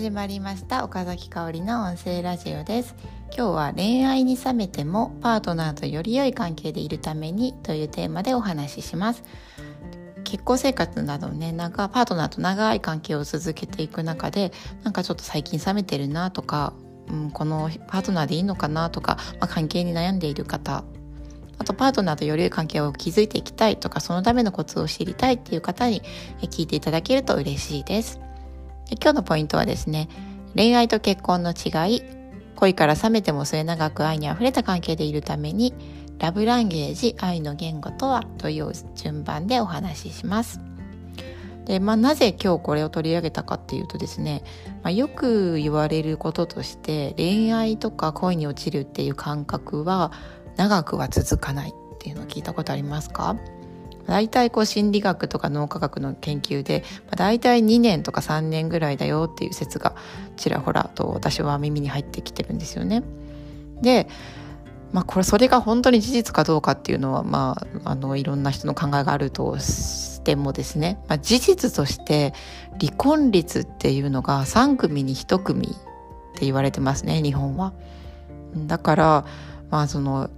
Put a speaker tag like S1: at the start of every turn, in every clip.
S1: 始まりました。岡崎香織の音声ラジオです。今日は恋愛に冷めてもパートナーとより良い関係でいるためにというテーマでお話しします。結婚生活などねなんかパートナーと長い関係を続けていく中でなんかちょっと最近冷めてるなとか、うん、このパートナーでいいのかなとか、まあ、関係に悩んでいる方。あとパートナーとより良い関係を築いていきたいとかそのためのコツを知りたいっていう方に聞いていただけると嬉しいです。今日のポイントはですね恋愛と結婚の違い恋から冷めても末永く愛にあふれた関係でいるためにラブランゲージ愛の言語とはという順番でお話しします。で、まあ、なぜ今日これを取り上げたかっていうとですね、まあ、よく言われることとして恋愛とか恋に落ちるっていう感覚は長くは続かないっていうのを聞いたことありますか？大体こう心理学とか脳科学の研究で、まあ、大体2年とか3年ぐらいだよっていう説がちらほらと私は耳に入ってきてるんですよね。でまあこれそれが本当に事実かどうかっていうのはまああのいろんな人の考えがあるとしてもですね、まあ、事実として離婚率っていうのが3組に1組って言われてますね日本は。だからまあその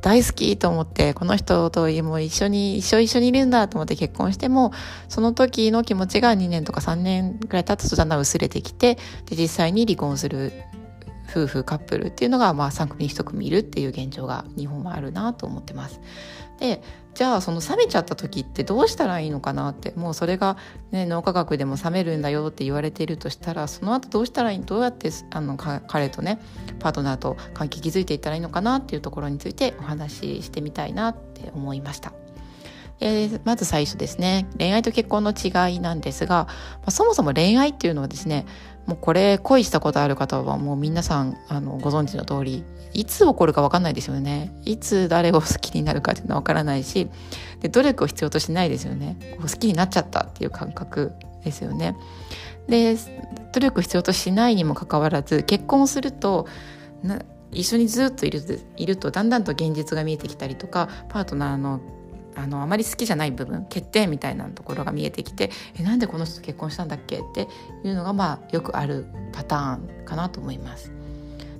S1: 大好きと思ってこの人とも一緒に一緒一緒にいるんだと思って結婚してもその時の気持ちが2年とか3年ぐらい経つとだんだん薄れてきてで実際に離婚する夫婦カップルっていうのがまあ3組に1組いるっていう現状が日本はあるなと思ってます。でじゃあその冷めちゃった時ってどうしたらいいのかなって。もうそれが、ね、脳科学でも冷めるんだよって言われているとしたらその後どうしたらいいどうやってあの彼とねパートナーと関係築いていったらいいのかなっていうところについてお話ししてみたいなって思いました。えー、まず最初ですね。恋愛と結婚の違いなんですが、まあ、そもそも恋愛っていうのはですねもうこれ恋したことある方はもう皆さんあのご存知の通りいつ起こるか分かんないですよね。いつ誰を好きになるかっていうのは分からないしで努力を必要としないですよね。好きになっちゃったっていう感覚ですよね。で努力必要としないにもかかわらず結婚すると一緒にずっといるいるとだんだんと現実が見えてきたりとかパートナーのあのあまり好きじゃない部分欠点みたいなところが見えてきてえなんでこの人と結婚したんだっけっていうのがまあよくあるパターンかなと思います。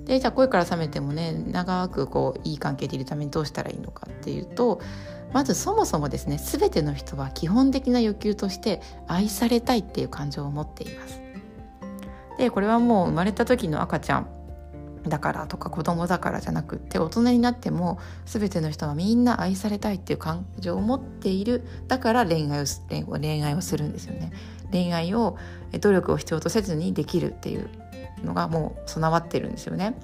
S1: でじゃあ恋から冷めてもね長くこういい関係でいるためにどうしたらいいのかっていうとまずそもそもですね全ての人は基本的な欲求として愛されたいっていう感情を持っています。でこれはもう生まれた時の赤ちゃんだからとか子供だからじゃなくって大人になっても全ての人はみんな愛されたいっていう感情を持っているだから恋愛を恋愛をするんですよね恋愛を努力を必要とせずにできるっていうのがもう備わってるんですよね。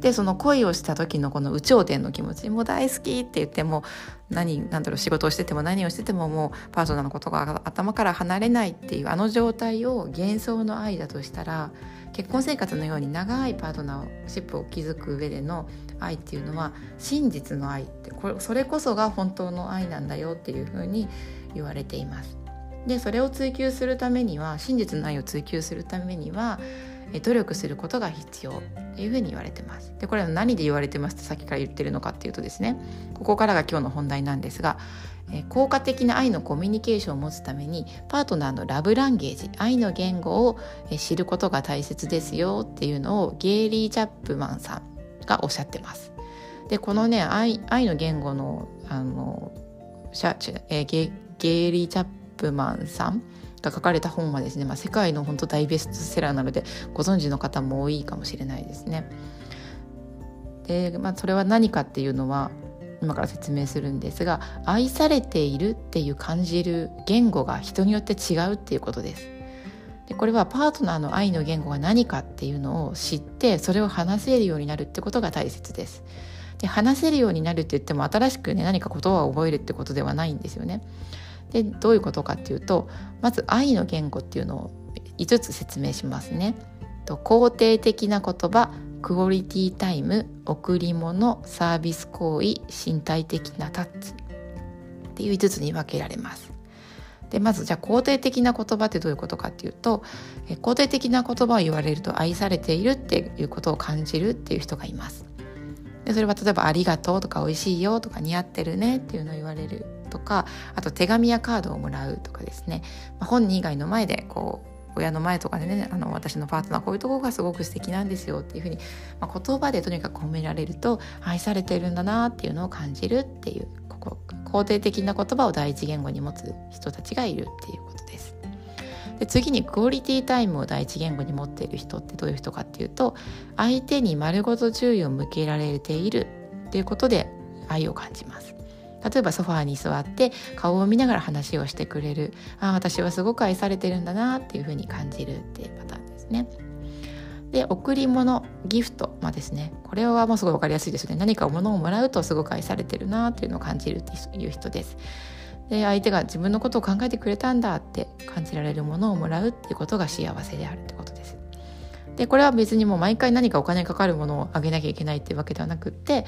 S1: でその恋をした時のこの有頂天の気持ちもう大好きって言っても何なんだろう仕事をしてても何をしててももうパートナーのことが頭から離れないっていうあの状態を幻想の愛だとしたら結婚生活のように長いパートナーシップを築く上での愛っていうのは真実の愛ってこれそれこそが本当の愛なんだよっていうふうに言われています。でそれを追求するためには真実の愛を追求するためには努力することが必要っていうふうに言われてます。でこれは何で言われてますってさっきから言ってるのかっていうとですねここからが今日の本題なんですが効果的な愛のコミュニケーションを持つためにパートナーのラブランゲージ愛の言語を知ることが大切ですよっていうのをゲイリー・チャップマンさんがおっしゃってます。でこのね愛愛の言語のあのシャ、えゲゲイリー・チャップマンさんが書かれた本はですね、まあ、世界の本当大ベストセラーなのでご存知の方も多いかもしれないですね。でまあ、それは何かっていうのは今から説明するんですが愛されているっていう感じる言語が人によって違うっていうことです。でこれはパートナーの愛の言語が何かっていうのを知ってそれを話せるようになるってことが大切です。で話せるようになるって言っても新しくね何か言葉を覚えるってことではないんですよね。でどういうことかっていうとまず愛の言語っていうのを5つ説明しますね。と肯定的な言葉クオリティタイム贈り物サービス行為身体的なタッチっていう5つに分けられます。でまずじゃあ肯定的な言葉ってどういうことかっていうと肯定的な言葉を言われると愛されているっていうことを感じるっていう人がいます。でそれは例えば「ありがとう」とか「おいしいよ」とか「似合ってるね」っていうのを言われるとかあと手紙やカードをもらうとかですね、まあ、本人以外の前でこう親の前とかでねあの私のパートナーこういうとこがすごく素敵なんですよっていうふうに、まあ、言葉でとにかく褒められると愛されてるんだなっていうのを感じるっていうここ肯定的な言葉を第一言語に持つ人たちがいるっていうことです。で次にクオリティタイムを第一言語に持っている人ってどういう人かっていうと相手に丸ごと注意を向けられているっていうことで愛を感じます。例えばソファーに座って顔を見ながら話をしてくれるああ私はすごく愛されてるんだなっていうふうに感じるっていうパターンですね。で贈り物ギフトまあですねこれはもうすごい分かりやすいですよね何か物をもらうとすごく愛されてるなっていうのを感じるっていう人です。で相手が自分のことを考えてくれたんだって感じられるものをもらうっていうことが幸せであるってことです。でこれは別にもう毎回何かお金かかるものをあげなきゃいけないっていうわけではなくって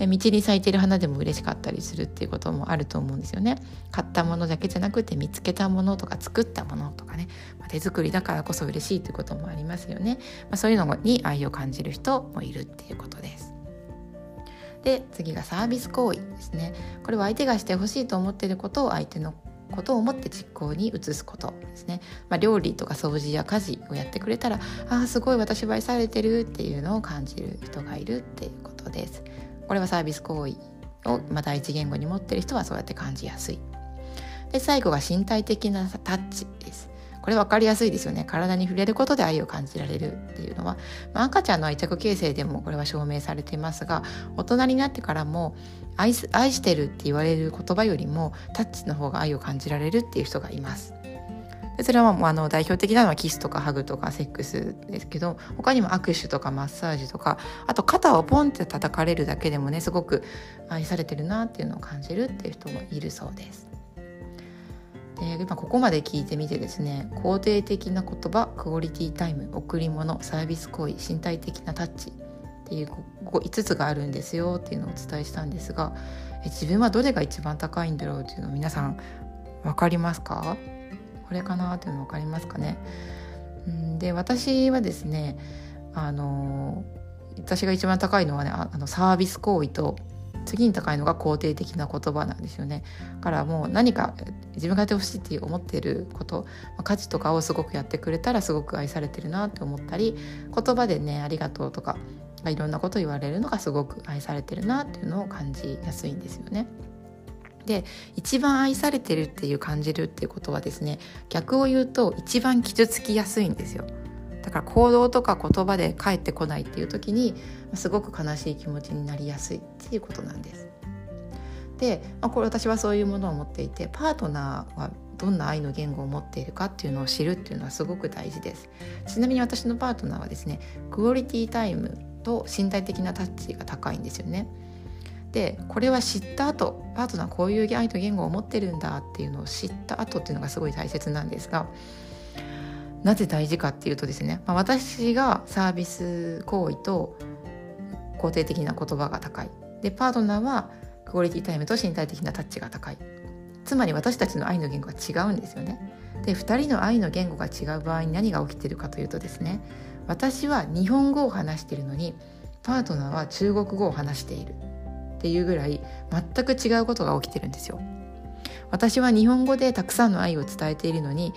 S1: 道に咲いてる花でも嬉しかったりするっていうこともあると思うんですよね。買ったものだけじゃなくて見つけたものとか作ったものとかね、まあ、手作りだからこそ嬉しいということもありますよね。まあ、そういうのに愛を感じる人もいるっていうことです。で次がサービス行為ですねこれは相手がしてほしいと思っていることを相手のことを思って実行に移すことですね、まあ、料理とか掃除や家事をやってくれたらああすごい私は愛されてるっていうのを感じる人がいるっていうことです。これはサービス行為を、まあ、第一言語に持ってる人はそうやって感じやすい。で最後が身体的なタッチ。これ分かりやすいですよね体に触れることで愛を感じられるっていうのは、まあ、赤ちゃんの愛着形成でもこれは証明されていますが大人になってからも愛愛してるって言われる言葉よりもタッチの方が愛を感じられるっていう人がいます。でそれはもうあの代表的なのはキスとかハグとかセックスですけど他にも握手とかマッサージとかあと肩をポンって叩かれるだけでもねすごく愛されてるなっていうのを感じるっていう人もいるそうです。で今ここまで聞いてみてですね肯定的な言葉クオリティタイム贈り物サービス行為身体的なタッチっていうここ5つがあるんですよっていうのをお伝えしたんですがえ自分はどれが一番高いんだろうっていうのを皆さん分かりますか？これかなっていうの分かりますかね？んで私はですねあの私が一番高いのはねあのサービス行為と次に高いのが肯定的な言葉なんですよねだからもう何か自分がやってほしいって思ってること価値とかをすごくやってくれたらすごく愛されてるなって思ったり言葉でねありがとうとかいろんなこと言われるのがすごく愛されてるなっていうのを感じやすいんですよね。で一番愛されてるっていう感じるっていうことはですね逆を言うと一番傷つきやすいんですよ。だから行動とか言葉で返ってこないっていう時にすごく悲しい気持ちになりやすいっていうことなんです。で、まあ、これ私はそういうものを持っていてパートナーはどんな愛の言語を持っているかっていうのを知るっていうのはすごく大事ですちなみに私のパートナーはですねクオリティタイムと身体的なタッチが高いんですよねでこれは知った後パートナーこういう愛と言語を持ってるんだっていうのを知った後っていうのがすごい大切なんですがなぜ大事かっていうとですね、まあ、私がサービス行為と肯定的な言葉が高い。でパートナーはクオリティタイムと身体的なタッチが高い。つまり私たちの愛の言語が違うんですよね。で2人の愛の言語が違う場合に何が起きてるかというとですね私は日本語を話しているのにパートナーは中国語を話している。っていうぐらい全く違うことが起きてるんですよ。私は日本語でたくさんの愛を伝えているのに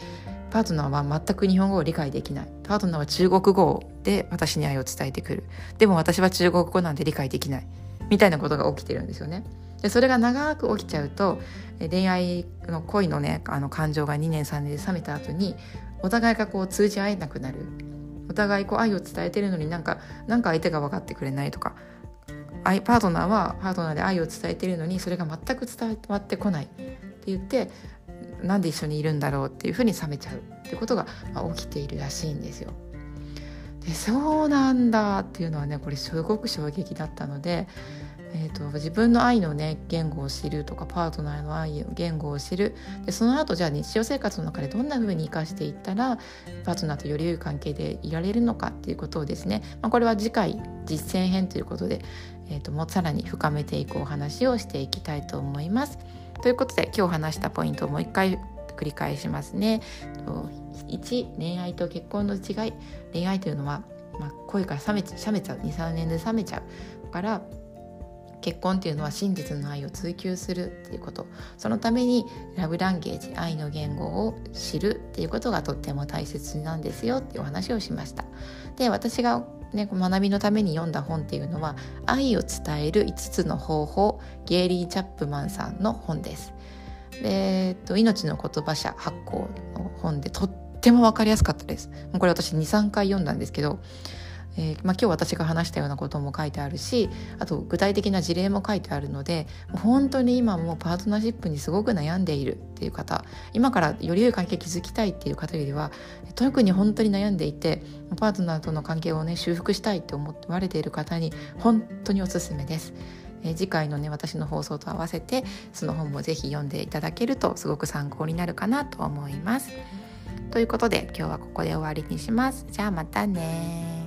S1: パートナーは全く日本語を理解できない。パートナーは中国語で私に愛を伝えてくる。でも私は中国語なんて理解できない。みたいなことが起きてるんですよね。でそれが長く起きちゃうと恋愛の恋のねあの感情が2年3年で冷めた後にお互いがこう通じ合えなくなる。お互いこう愛を伝えてるのになんかなんか相手が分かってくれないとか。パートナーはパートナーで愛を伝えてるのにそれが全く伝わってこない。って言ってなんで一緒にいるんだろうっていうふうに冷めちゃうってことが起きているらしいんですよ。でそうなんだっていうのはねこれすごく衝撃だったのでえーと、自分の愛のね言語を知るとかパートナーの愛の言語を知るでその後じゃあ日常生活の中でどんな風に生かしていったらパートナーとより良い関係でいられるのかっていうことをですね、まあ、これは次回実践編ということで、えーと、もうさらに深めていくお話をしていきたいと思います。ということで今日話したポイントをもう一回繰り返しますね。1恋愛と結婚の違い。恋愛というのは、まあ、恋から冷めちゃう23年で冷めちゃう。から結婚っていうのは真実の愛を追求するっていうこと。そのためにラブランゲージ愛の言語を知るっていうことがとっても大切なんですよっていうお話をしました。で私がね、学びのために読んだ本っていうのは「愛を伝える5つの方法」ゲイリー・チャップマンさんの本です。えっと、命の言葉社発行の本でとっても分かりやすかったです。これ私23回読んだんですけどえー、まあ、今日私が話したようなことも書いてあるしあと具体的な事例も書いてあるので本当に今もパートナーシップにすごく悩んでいるっていう方今からより良い関係築きたいっていう方よりは特に本当に悩んでいてパートナーとの関係をね修復したいって思われている方に本当におすすめです。え次回のね私の放送と合わせてその本も是非読んでいただけるとすごく参考になるかなと思います。ということで今日はここで終わりにします。じゃあまたね